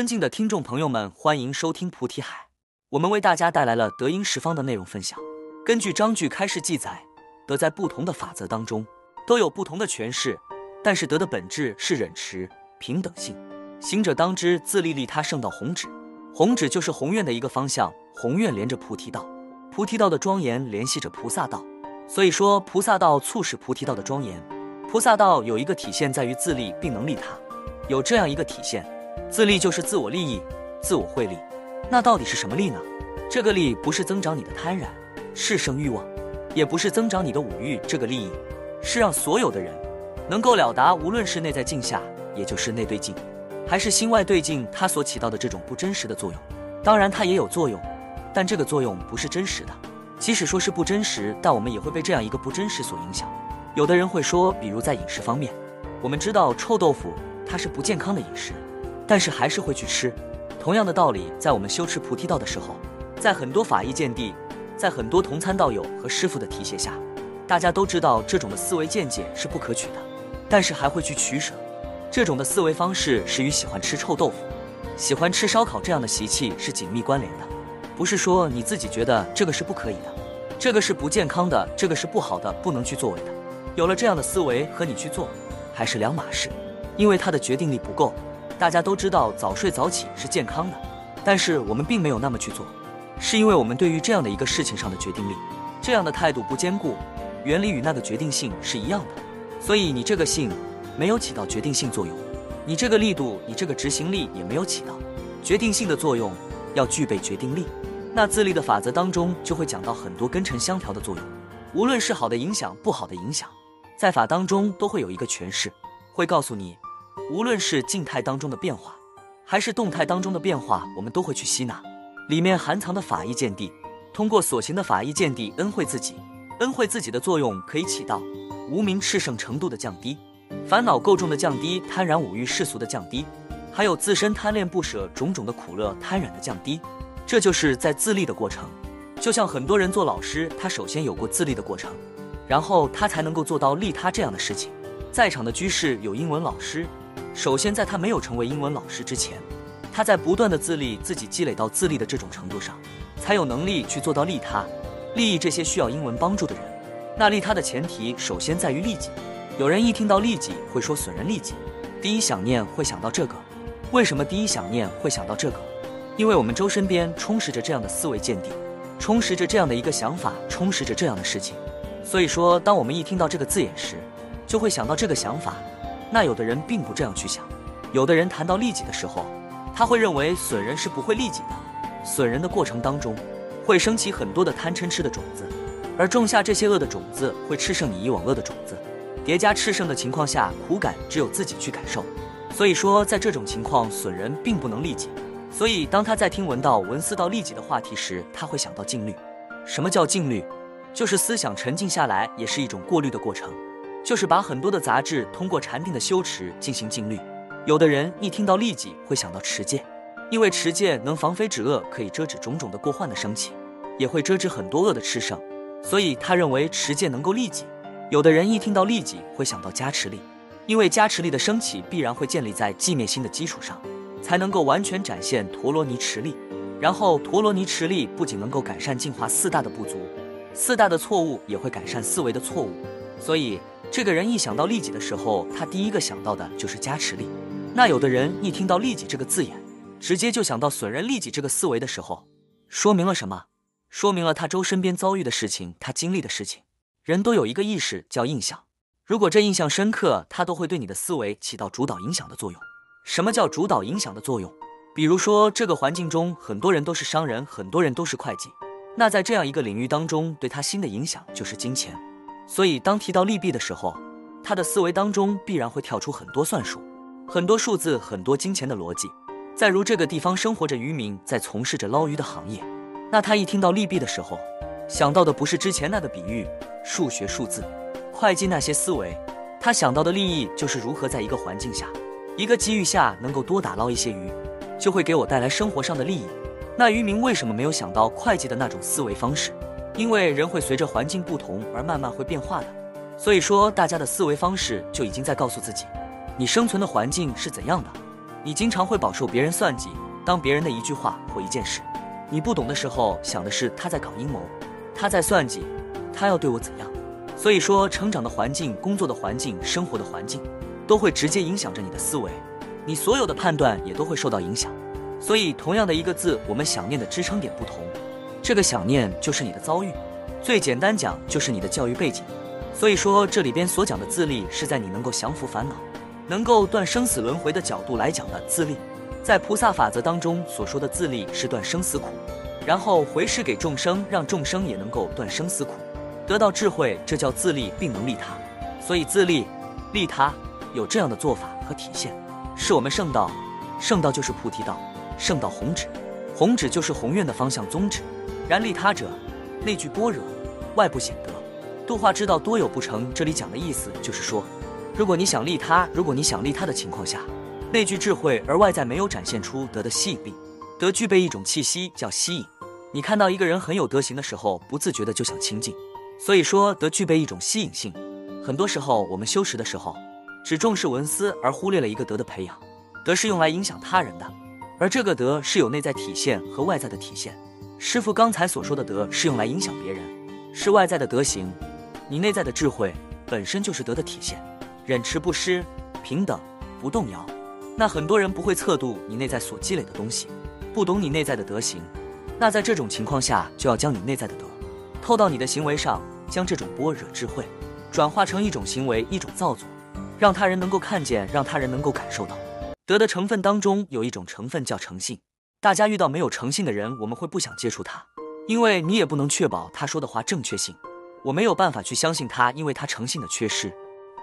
尊敬的听众朋友们，欢迎收听菩提海。我们为大家带来了德音十方的内容分享。根据章句开示记载，德在不同的法则当中都有不同的诠释，但是德的本质是忍持、平等性。行者当知自利利他圣道弘旨，弘旨就是宏愿的一个方向，宏愿连着菩提道，菩提道的庄严联系着菩萨道，所以说菩萨道促使菩提道的庄严。菩萨道有一个体现在于自利并能利他，有这样一个体现。自利就是自我利益、自我惠利，那到底是什么利呢？这个利不是增长你的贪婪、炽盛欲望，也不是增长你的五欲，这个利益是让所有的人能够了达，无论是内在境下，也就是内对境，还是心外对境，它所起到的这种不真实的作用。当然，它也有作用，但这个作用不是真实的。即使说是不真实，但我们也会被这样一个不真实所影响。有的人会说，比如在饮食方面，我们知道臭豆腐它是不健康的饮食。但是还是会去吃。同样的道理，在我们修持菩提道的时候，在很多法义见地，在很多同参道友和师傅的提携下，大家都知道这种的思维见解是不可取的，但是还会去取舍。这种的思维方式是与喜欢吃臭豆腐、喜欢吃烧烤这样的习气是紧密关联的。不是说你自己觉得这个是不可以的，这个是不健康的，这个是不好的，不能去作为的。有了这样的思维和你去做还是两码事，因为他的决定力不够。大家都知道早睡早起是健康的，但是我们并没有那么去做，是因为我们对于这样的一个事情上的决定力，这样的态度不坚固，原理与那个决定性是一样的，所以你这个性没有起到决定性作用，你这个力度，你这个执行力也没有起到决定性的作用，要具备决定力，那自立的法则当中就会讲到很多根尘相调的作用，无论是好的影响，不好的影响，在法当中都会有一个诠释，会告诉你。无论是静态当中的变化，还是动态当中的变化，我们都会去吸纳里面含藏的法义见地，通过所行的法义见地恩惠自己，恩惠自己的作用可以起到无名炽盛程度的降低，烦恼够重的降低，贪婪五欲世俗的降低，还有自身贪恋不舍种种的苦乐贪婪的降低，这就是在自立的过程。就像很多人做老师，他首先有过自立的过程，然后他才能够做到利他这样的事情。在场的居士有英文老师。首先，在他没有成为英文老师之前，他在不断的自立，自己积累到自立的这种程度上，才有能力去做到利他、利益这些需要英文帮助的人。那利他的前提，首先在于利己。有人一听到利己，会说损人利己，第一想念会想到这个。为什么第一想念会想到这个？因为我们周身边充实着这样的思维见地，充实着这样的一个想法，充实着这样的事情。所以说，当我们一听到这个字眼时，就会想到这个想法。那有的人并不这样去想，有的人谈到利己的时候，他会认为损人是不会利己的，损人的过程当中会升起很多的贪嗔痴的种子，而种下这些恶的种子会吃剩你以往恶的种子，叠加吃剩的情况下，苦感只有自己去感受。所以说，在这种情况，损人并不能利己。所以，当他在听闻到闻思到利己的话题时，他会想到静虑。什么叫静虑？就是思想沉静下来，也是一种过滤的过程。就是把很多的杂质通过禅定的修持进行净虑。有的人一听到利己会想到持戒，因为持戒能防非止恶，可以遮止种种的过患的升起，也会遮止很多恶的炽盛，所以他认为持戒能够利己。有的人一听到利己会想到加持力，因为加持力的升起必然会建立在寂灭心的基础上，才能够完全展现陀罗尼持力。然后陀罗尼持力不仅能够改善净化四大的不足，四大的错误也会改善思维的错误，所以。这个人一想到利己的时候，他第一个想到的就是加持力。那有的人一听到利己这个字眼，直接就想到损人利己这个思维的时候，说明了什么？说明了他周身边遭遇的事情，他经历的事情。人都有一个意识叫印象，如果这印象深刻，他都会对你的思维起到主导影响的作用。什么叫主导影响的作用？比如说这个环境中很多人都是商人，很多人都是会计，那在这样一个领域当中，对他心的影响就是金钱。所以，当提到利弊的时候，他的思维当中必然会跳出很多算术、很多数字、很多金钱的逻辑。再如这个地方生活着渔民，在从事着捞鱼的行业，那他一听到利弊的时候，想到的不是之前那个比喻、数学、数字、会计那些思维，他想到的利益就是如何在一个环境下、一个机遇下能够多打捞一些鱼，就会给我带来生活上的利益。那渔民为什么没有想到会计的那种思维方式？因为人会随着环境不同而慢慢会变化的，所以说大家的思维方式就已经在告诉自己，你生存的环境是怎样的，你经常会饱受别人算计，当别人的一句话或一件事，你不懂的时候，想的是他在搞阴谋，他在算计，他要对我怎样。所以说，成长的环境、工作的环境、生活的环境，都会直接影响着你的思维，你所有的判断也都会受到影响。所以，同样的一个字，我们想念的支撑点不同，这个想念就是你的遭遇。最简单讲，就是你的教育背景。所以说，这里边所讲的自立，是在你能够降服烦恼，能够断生死轮回的角度来讲的自立。在菩萨法则当中所说的自立，是断生死苦，然后回施给众生，让众生也能够断生死苦。得到智慧，这叫自利，并能利他。所以自利、利他有这样的做法和体现，是我们圣道。圣道就是菩提道，圣道弘旨，弘旨就是宏愿的方向宗旨。然利他者，内具般若，外不显德。度化之道多有不成。这里讲的意思就是说，如果你想利他，如果你想利他的情况下，内具智慧，而外在没有展现出德的吸引力，德具备一种气息叫吸引。你看到一个人很有德行的时候，不自觉的就想亲近。所以说，德具备一种吸引性。很多时候，我们修持的时候，只重视文思，而忽略了一个德的培养。德是用来影响他人的，而这个德是有内在体现和外在的体现。师傅刚才所说的德是用来影响别人，是外在的德行。你内在的智慧本身就是德的体现，忍持不失，平等不动摇。那很多人不会测度你内在所积累的东西，不懂你内在的德行。那在这种情况下，就要将你内在的德。透到你的行为上，将这种般若智慧转化成一种行为，一种造作，让他人能够看见，让他人能够感受到。德的成分当中有一种成分叫诚信。大家遇到没有诚信的人，我们会不想接触他，因为你也不能确保他说的话正确性，我没有办法去相信他，因为他诚信的缺失。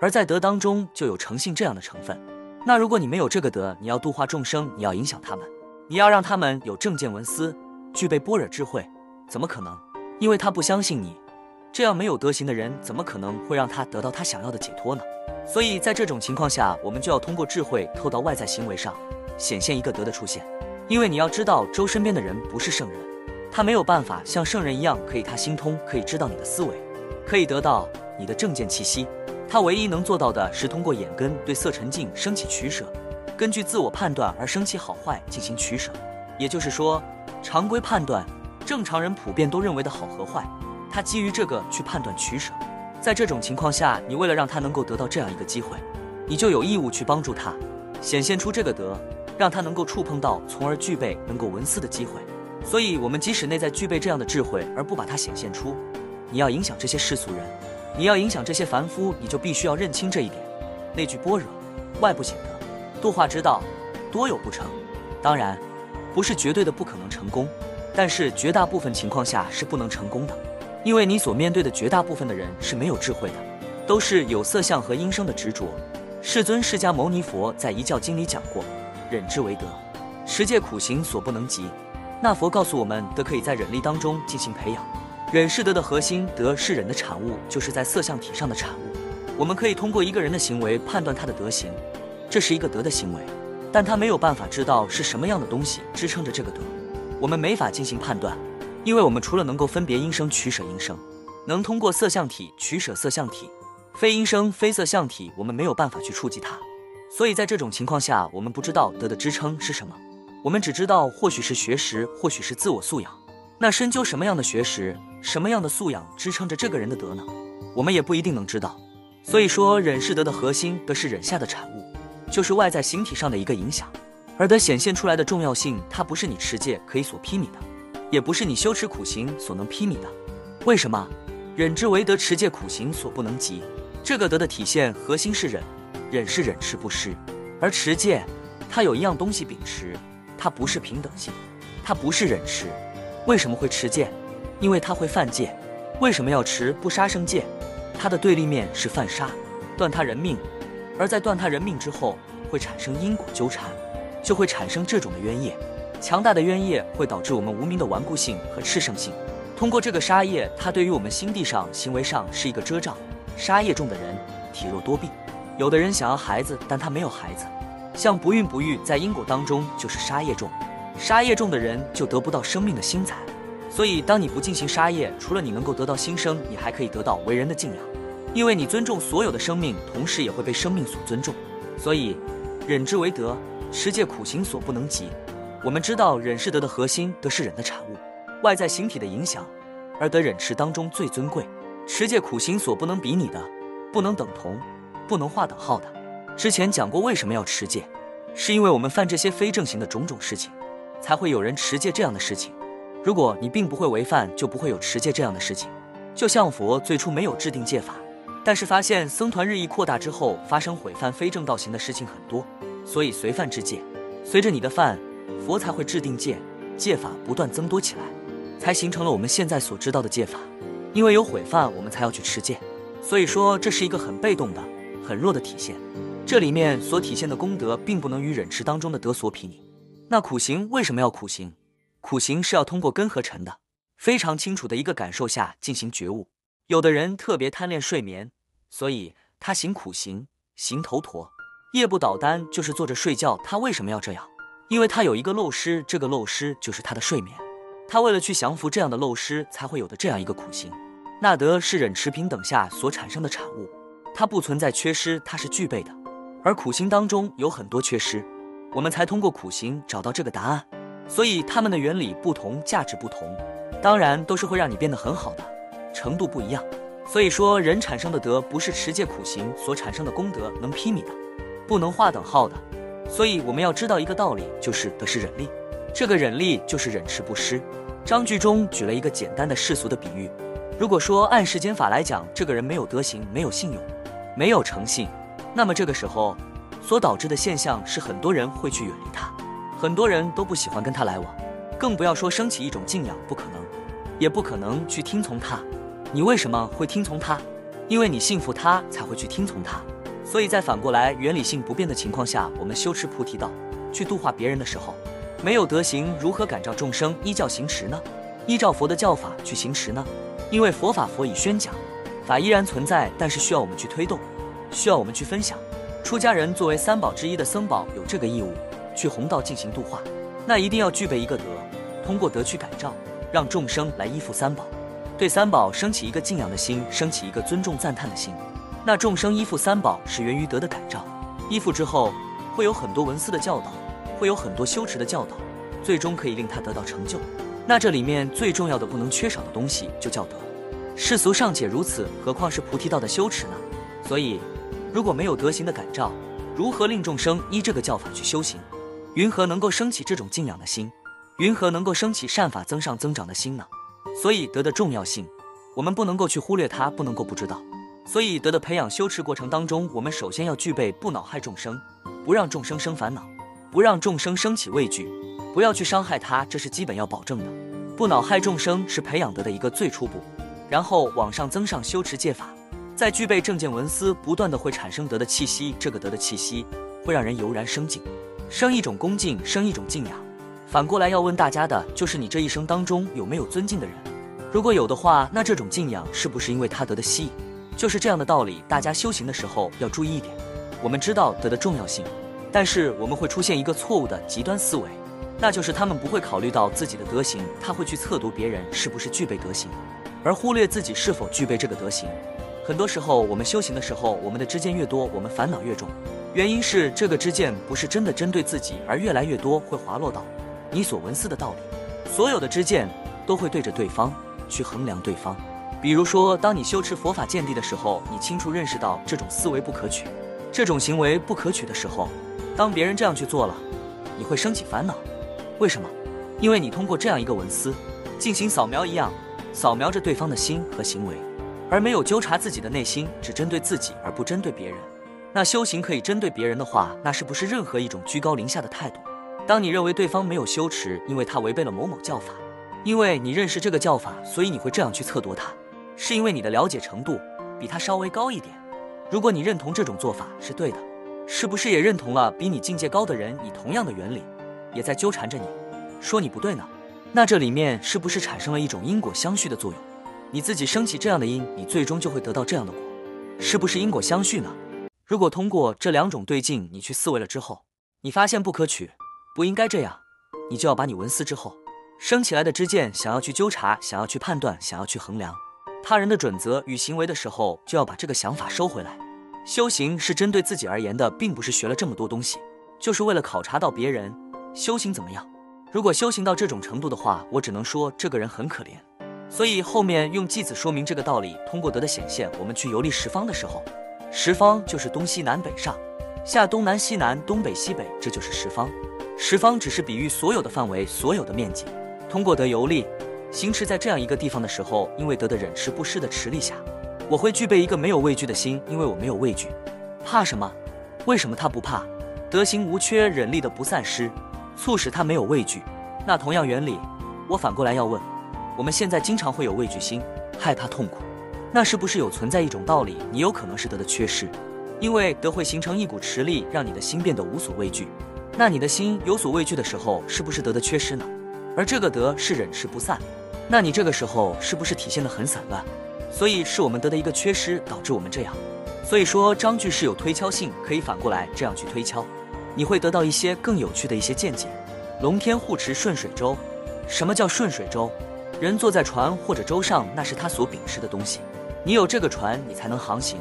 而在德当中就有诚信这样的成分。那如果你没有这个德，你要度化众生，你要影响他们，你要让他们有正见闻思，具备般若智慧，怎么可能？因为他不相信你，这样没有德行的人，怎么可能会让他得到他想要的解脱呢？所以在这种情况下，我们就要通过智慧透到外在行为上，显现一个德的出现。因为你要知道，周身边的人不是圣人，他没有办法像圣人一样，可以他心通，可以知道你的思维，可以得到你的正见气息。他唯一能做到的是通过眼根对色尘境升起取舍，根据自我判断而升起好坏进行取舍。也就是说，常规判断。正常人普遍都认为的好和坏，他基于这个去判断取舍。在这种情况下，你为了让他能够得到这样一个机会，你就有义务去帮助他，显现出这个德，让他能够触碰到，从而具备能够闻思的机会。所以，我们即使内在具备这样的智慧，而不把它显现出，你要影响这些世俗人，你要影响这些凡夫，你就必须要认清这一点。内具般若，外不显德，度化之道多有不成。当然，不是绝对的不可能成功。但是绝大部分情况下是不能成功的，因为你所面对的绝大部分的人是没有智慧的，都是有色相和音声的执着。世尊释迦牟尼佛在一教经里讲过，忍之为德，十戒苦行所不能及。那佛告诉我们，德可以在忍力当中进行培养。忍是德的核心，德是忍的产物，就是在色相体上的产物。我们可以通过一个人的行为判断他的德行，这是一个德的行为，但他没有办法知道是什么样的东西支撑着这个德。我们没法进行判断，因为我们除了能够分别音声取舍音声，能通过色相体取舍色相体，非音声非色相体，我们没有办法去触及它。所以在这种情况下，我们不知道德的支撑是什么，我们只知道或许是学识，或许是自我素养。那深究什么样的学识，什么样的素养支撑着这个人的德呢？我们也不一定能知道。所以说，忍是德的核心，德是忍下的产物，就是外在形体上的一个影响。而德显现出来的重要性，它不是你持戒可以所披靡的，也不是你修持苦行所能披靡的。为什么？忍之为德，持戒苦行所不能及。这个德的体现核心是忍，忍是忍持不失。而持戒，它有一样东西秉持，它不是平等性，它不是忍持。为什么会持戒？因为它会犯戒。为什么要持不杀生戒？它的对立面是犯杀，断他人命。而在断他人命之后，会产生因果纠缠。就会产生这种的冤业，强大的冤业会导致我们无名的顽固性和炽盛性。通过这个杀业，它对于我们心地上、行为上是一个遮障。杀业重的人体弱多病，有的人想要孩子，但他没有孩子，像不孕不育，在因果当中就是杀业重。杀业重的人就得不到生命的心彩。所以，当你不进行杀业，除了你能够得到新生，你还可以得到为人的敬仰，因为你尊重所有的生命，同时也会被生命所尊重。所以，忍之为德。持戒苦行所不能及。我们知道忍是德的核心，德是忍的产物，外在形体的影响，而得忍持当中最尊贵。持戒苦行所不能比拟的，不能等同，不能划等号的。之前讲过为什么要持戒，是因为我们犯这些非正行的种种事情，才会有人持戒这样的事情。如果你并不会违犯，就不会有持戒这样的事情。就像佛最初没有制定戒法，但是发现僧团日益扩大之后，发生毁犯非正道行的事情很多，所以随犯之戒。随着你的犯，佛才会制定戒，戒法不断增多起来，才形成了我们现在所知道的戒法。因为有毁犯，我们才要去持戒。所以说，这是一个很被动的、很弱的体现。这里面所体现的功德，并不能与忍持当中的德所匹拟。那苦行为什么要苦行？苦行是要通过根和尘的非常清楚的一个感受下进行觉悟。有的人特别贪恋睡眠，所以他行苦行，行头陀，夜不倒单，就是坐着睡觉。他为什么要这样？因为他有一个漏失，这个漏失就是他的睡眠。他为了去降服这样的漏失，才会有的这样一个苦行。那德是忍持平等下所产生的产物，它不存在缺失，它是具备的。而苦行当中有很多缺失，我们才通过苦行找到这个答案。所以它们的原理不同，价值不同，当然都是会让你变得很好的，程度不一样。所以说，人产生的德不是持戒苦行所产生的功德能媲美的，不能划等号的。所以我们要知道一个道理，就是德是忍力，这个忍力就是忍持不失。章句中举了一个简单的世俗的比喻，如果说按世间法来讲，这个人没有德行，没有信用，没有诚信，那么这个时候所导致的现象是很多人会去远离他。很多人都不喜欢跟他来往，更不要说升起一种敬仰，不可能，也不可能去听从他。你为什么会听从他？因为你信服他，才会去听从他。所以在反过来原理性不变的情况下，我们修持菩提道，去度化别人的时候，没有德行，如何感召众生依教行持呢？依照佛的教法去行持呢？因为佛法佛已宣讲，法依然存在，但是需要我们去推动，需要我们去分享。出家人作为三宝之一的僧宝，有这个义务。去弘道进行度化，那一定要具备一个德，通过德去感召，让众生来依附三宝，对三宝升起一个敬仰的心，升起一个尊重赞叹的心。那众生依附三宝是源于德的感召，依附之后会有很多文思的教导，会有很多修持的教导，最终可以令他得到成就。那这里面最重要的不能缺少的东西就叫德。世俗尚且如此，何况是菩提道的修持呢？所以，如果没有德行的感召，如何令众生依这个教法去修行？云何能够升起这种敬仰的心？云何能够升起善法增上增长的心呢？所以德的重要性，我们不能够去忽略它，不能够不知道。所以德的培养修持过程当中，我们首先要具备不恼害众生，不让众生生烦恼，不让众生升起畏惧，不要去伤害他，这是基本要保证的。不恼害众生是培养德的一个最初步，然后往上增上修持戒法，再具备正见闻思，不断的会产生德的气息，这个德的气息会让人油然生敬。生一种恭敬，生一种敬仰。反过来要问大家的，就是你这一生当中有没有尊敬的人？如果有的话，那这种敬仰是不是因为他德的吸引？就是这样的道理。大家修行的时候要注意一点。我们知道德的重要性，但是我们会出现一个错误的极端思维，那就是他们不会考虑到自己的德行，他会去测度别人是不是具备德行，而忽略自己是否具备这个德行。很多时候，我们修行的时候，我们的知见越多，我们烦恼越重。原因是这个知见不是真的针对自己，而越来越多会滑落到你所闻思的道理。所有的知见都会对着对方去衡量对方。比如说，当你修持佛法见地的时候，你清楚认识到这种思维不可取，这种行为不可取的时候，当别人这样去做了，你会升起烦恼。为什么？因为你通过这样一个文思进行扫描一样，扫描着对方的心和行为。而没有纠察自己的内心，只针对自己而不针对别人。那修行可以针对别人的话，那是不是任何一种居高临下的态度？当你认为对方没有修持，因为他违背了某某教法，因为你认识这个教法，所以你会这样去测度他，是因为你的了解程度比他稍微高一点。如果你认同这种做法是对的，是不是也认同了比你境界高的人以同样的原理，也在纠缠着你，说你不对呢？那这里面是不是产生了一种因果相续的作用？你自己升起这样的因，你最终就会得到这样的果，是不是因果相续呢？如果通过这两种对境，你去思维了之后，你发现不可取，不应该这样，你就要把你闻思之后升起来的知见，想要去纠察，想要去判断，想要去衡量他人的准则与行为的时候，就要把这个想法收回来。修行是针对自己而言的，并不是学了这么多东西就是为了考察到别人修行怎么样。如果修行到这种程度的话，我只能说这个人很可怜。所以后面用偈子说明这个道理。通过德的显现，我们去游历十方的时候，十方就是东西南北上下东南西南东北西北，这就是十方。十方只是比喻所有的范围，所有的面积。通过德游历行持在这样一个地方的时候，因为德的忍持不失的持力下，我会具备一个没有畏惧的心，因为我没有畏惧，怕什么？为什么他不怕？德行无缺，忍力的不散失。促使他没有畏惧，那同样原理，我反过来要问：我们现在经常会有畏惧心，害怕痛苦，那是不是有存在一种道理？你有可能是德的缺失，因为德会形成一股持力，让你的心变得无所畏惧。那你的心有所畏惧的时候，是不是德的缺失呢？而这个德是忍持不散，那你这个时候是不是体现的很散乱？所以是我们德的一个缺失导致我们这样。所以说章句是有推敲性，可以反过来这样去推敲。你会得到一些更有趣的一些见解。龙天护持顺水舟，什么叫顺水舟？人坐在船或者舟上，那是他所秉持的东西。你有这个船，你才能航行。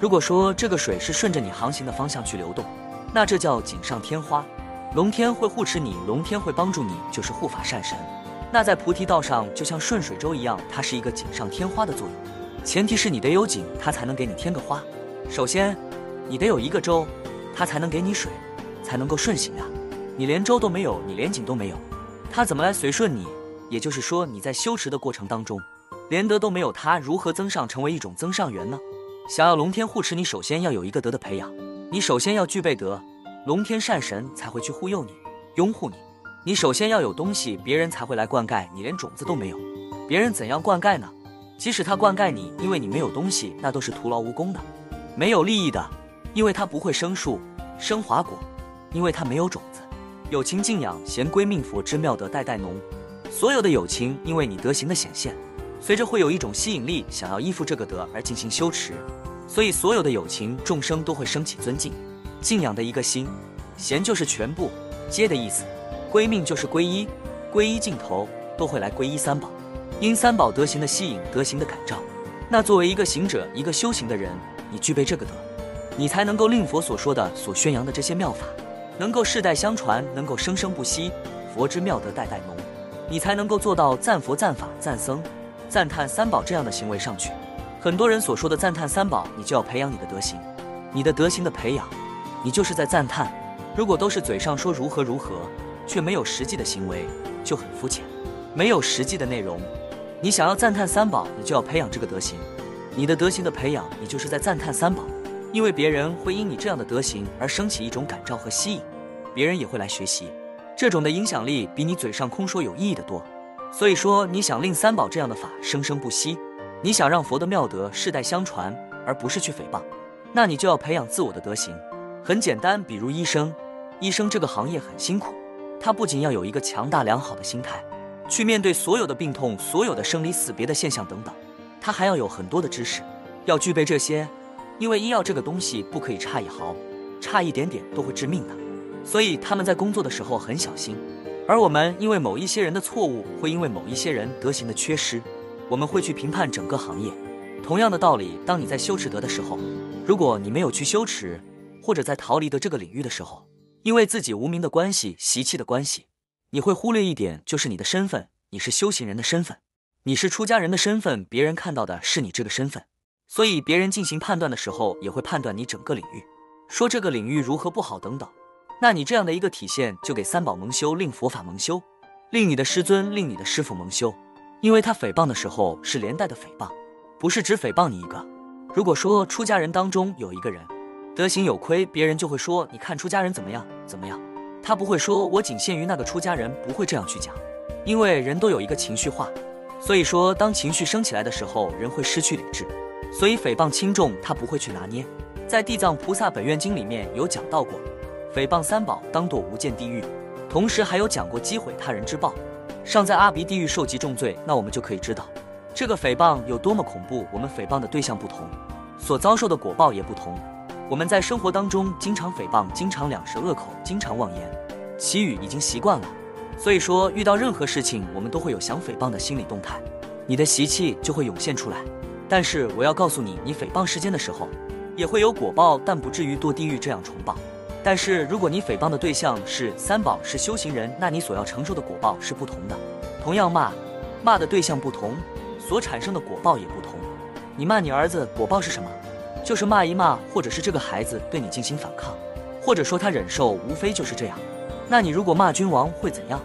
如果说这个水是顺着你航行的方向去流动，那这叫锦上添花。龙天会护持你，龙天会帮助你，就是护法善神。那在菩提道上，就像顺水舟一样，它是一个锦上添花的作用。前提是你得有锦，它才能给你添个花。首先，你得有一个舟，它才能给你水。才能够顺行啊！你连舟都没有，你连井都没有，他怎么来随顺你？也就是说，你在修持的过程当中，连德都没有，他如何增上成为一种增上缘呢？想要龙天护持你，首先要有一个德的培养，你首先要具备德，龙天善神才会去护佑你、拥护你。你首先要有东西，别人才会来灌溉。你连种子都没有，别人怎样灌溉呢？即使他灌溉你，因为你没有东西，那都是徒劳无功的，没有利益的，因为他不会生树、生华果。因为它没有种子，友情敬仰贤归命佛之妙德代代浓，所有的友情因为你德行的显现，随着会有一种吸引力，想要依附这个德而进行修持，所以所有的友情众生都会升起尊敬、敬仰的一个心。贤就是全部，皆的意思，归命就是皈依，皈依尽头都会来皈依三宝，因三宝德行的吸引、德行的感召。那作为一个行者、一个修行的人，你具备这个德，你才能够令佛所说的、所宣扬的这些妙法。能够世代相传，能够生生不息，佛之妙德代代浓，你才能够做到赞佛、赞法、赞僧、赞叹三宝这样的行为上去。很多人所说的赞叹三宝，你就要培养你的德行，你的德行的培养，你就是在赞叹。如果都是嘴上说如何如何，却没有实际的行为，就很肤浅，没有实际的内容。你想要赞叹三宝，你就要培养这个德行，你的德行的培养，你就是在赞叹三宝。因为别人会因你这样的德行而升起一种感召和吸引，别人也会来学习，这种的影响力比你嘴上空说有意义的多。所以说，你想令三宝这样的法生生不息，你想让佛的妙德世代相传，而不是去诽谤，那你就要培养自我的德行。很简单，比如医生，医生这个行业很辛苦，他不仅要有一个强大良好的心态，去面对所有的病痛、所有的生离死别的现象等等，他还要有很多的知识，要具备这些。因为医药这个东西不可以差一毫，差一点点都会致命的，所以他们在工作的时候很小心。而我们因为某一些人的错误，会因为某一些人德行的缺失，我们会去评判整个行业。同样的道理，当你在修持德的时候，如果你没有去修持，或者在逃离的这个领域的时候，因为自己无名的关系、习气的关系，你会忽略一点，就是你的身份，你是修行人的身份，你是出家人的身份，别人看到的是你这个身份。所以别人进行判断的时候，也会判断你整个领域，说这个领域如何不好等等。那你这样的一个体现，就给三宝蒙羞，令佛法蒙羞，令你的师尊，令你的师傅蒙羞。因为他诽谤的时候是连带的诽谤，不是只诽谤你一个。如果说出家人当中有一个人德行有亏，别人就会说你看出家人怎么样怎么样，他不会说我仅限于那个出家人，不会这样去讲。因为人都有一个情绪化，所以说当情绪升起来的时候，人会失去理智。所以诽谤轻重，他不会去拿捏。在《地藏菩萨本愿经》里面有讲到过，诽谤三宝当堕无间地狱，同时还有讲过击毁他人之报，尚在阿鼻地狱受极重罪。那我们就可以知道，这个诽谤有多么恐怖。我们诽谤的对象不同，所遭受的果报也不同。我们在生活当中经常诽谤，经常两舌恶口，经常妄言，祈语已经习惯了。所以说，遇到任何事情，我们都会有想诽谤的心理动态，你的习气就会涌现出来。但是我要告诉你，你诽谤世间的时候，也会有果报，但不至于堕地狱这样重报。但是如果你诽谤的对象是三宝是修行人，那你所要承受的果报是不同的。同样骂，骂的对象不同，所产生的果报也不同。你骂你儿子，果报是什么？就是骂一骂，或者是这个孩子对你进行反抗，或者说他忍受，无非就是这样。那你如果骂君王会怎样？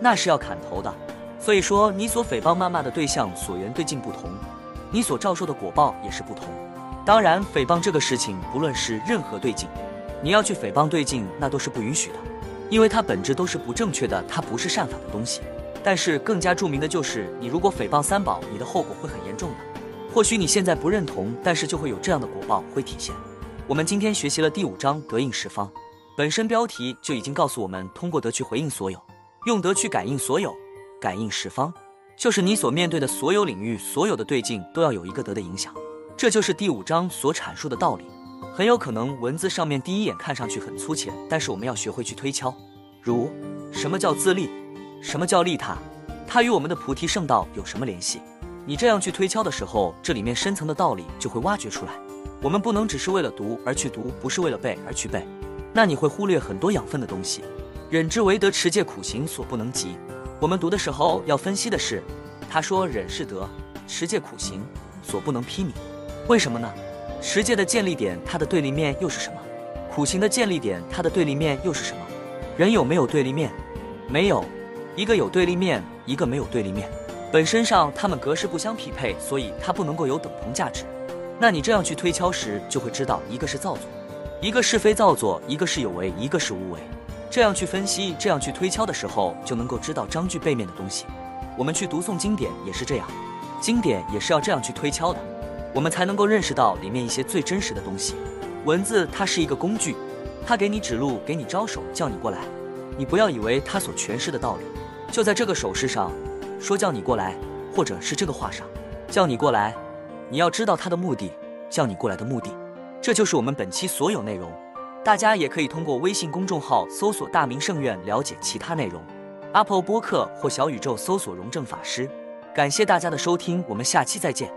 那是要砍头的。所以说，你所诽谤谩骂的对象所缘对境不同，你所照受的果报也是不同。当然，诽谤这个事情，不论是任何对境，你要去诽谤对境，那都是不允许的，因为它本质都是不正确的，它不是善法的东西。但是更加著名的就是，你如果诽谤三宝，你的后果会很严重的。或许你现在不认同，但是就会有这样的果报会体现。我们今天学习了第五章德应十方，本身标题就已经告诉我们，通过德去回应所有，用德去感应所有。感应十方，就是你所面对的所有领域、所有的对境都要有一个德的影响，这就是第五章所阐述的道理。很有可能文字上面第一眼看上去很粗浅，但是我们要学会去推敲。如什么叫自利？什么叫利他？它与我们的菩提圣道有什么联系？你这样去推敲的时候，这里面深层的道理就会挖掘出来。我们不能只是为了读而去读，不是为了背而去背，那你会忽略很多养分的东西。忍之为德，持戒苦行所不能及。我们读的时候要分析的是，他说忍是德，持戒苦行所不能披靡。为什么呢？持戒的建立点，它的对立面又是什么？苦行的建立点，它的对立面又是什么？人有没有对立面？没有，一个有对立面，一个没有对立面。本身上它们格式不相匹配，所以它不能够有等同价值。那你这样去推敲时，就会知道一个是造作，一个是非造作，一个是有为，一个是无为。这样去分析，这样去推敲的时候，就能够知道章句背面的东西。我们去读诵经典也是这样，经典也是要这样去推敲的，我们才能够认识到里面一些最真实的东西。文字它是一个工具，它给你指路，给你招手，叫你过来。你不要以为它所诠释的道理就在这个手势上，说叫你过来，或者是这个话上，叫你过来。你要知道它的目的，叫你过来的目的。这就是我们本期所有内容。大家也可以通过微信公众号搜索“大明圣院”了解其他内容，Apple 播客或小宇宙搜索“荣正法师”。感谢大家的收听，我们下期再见。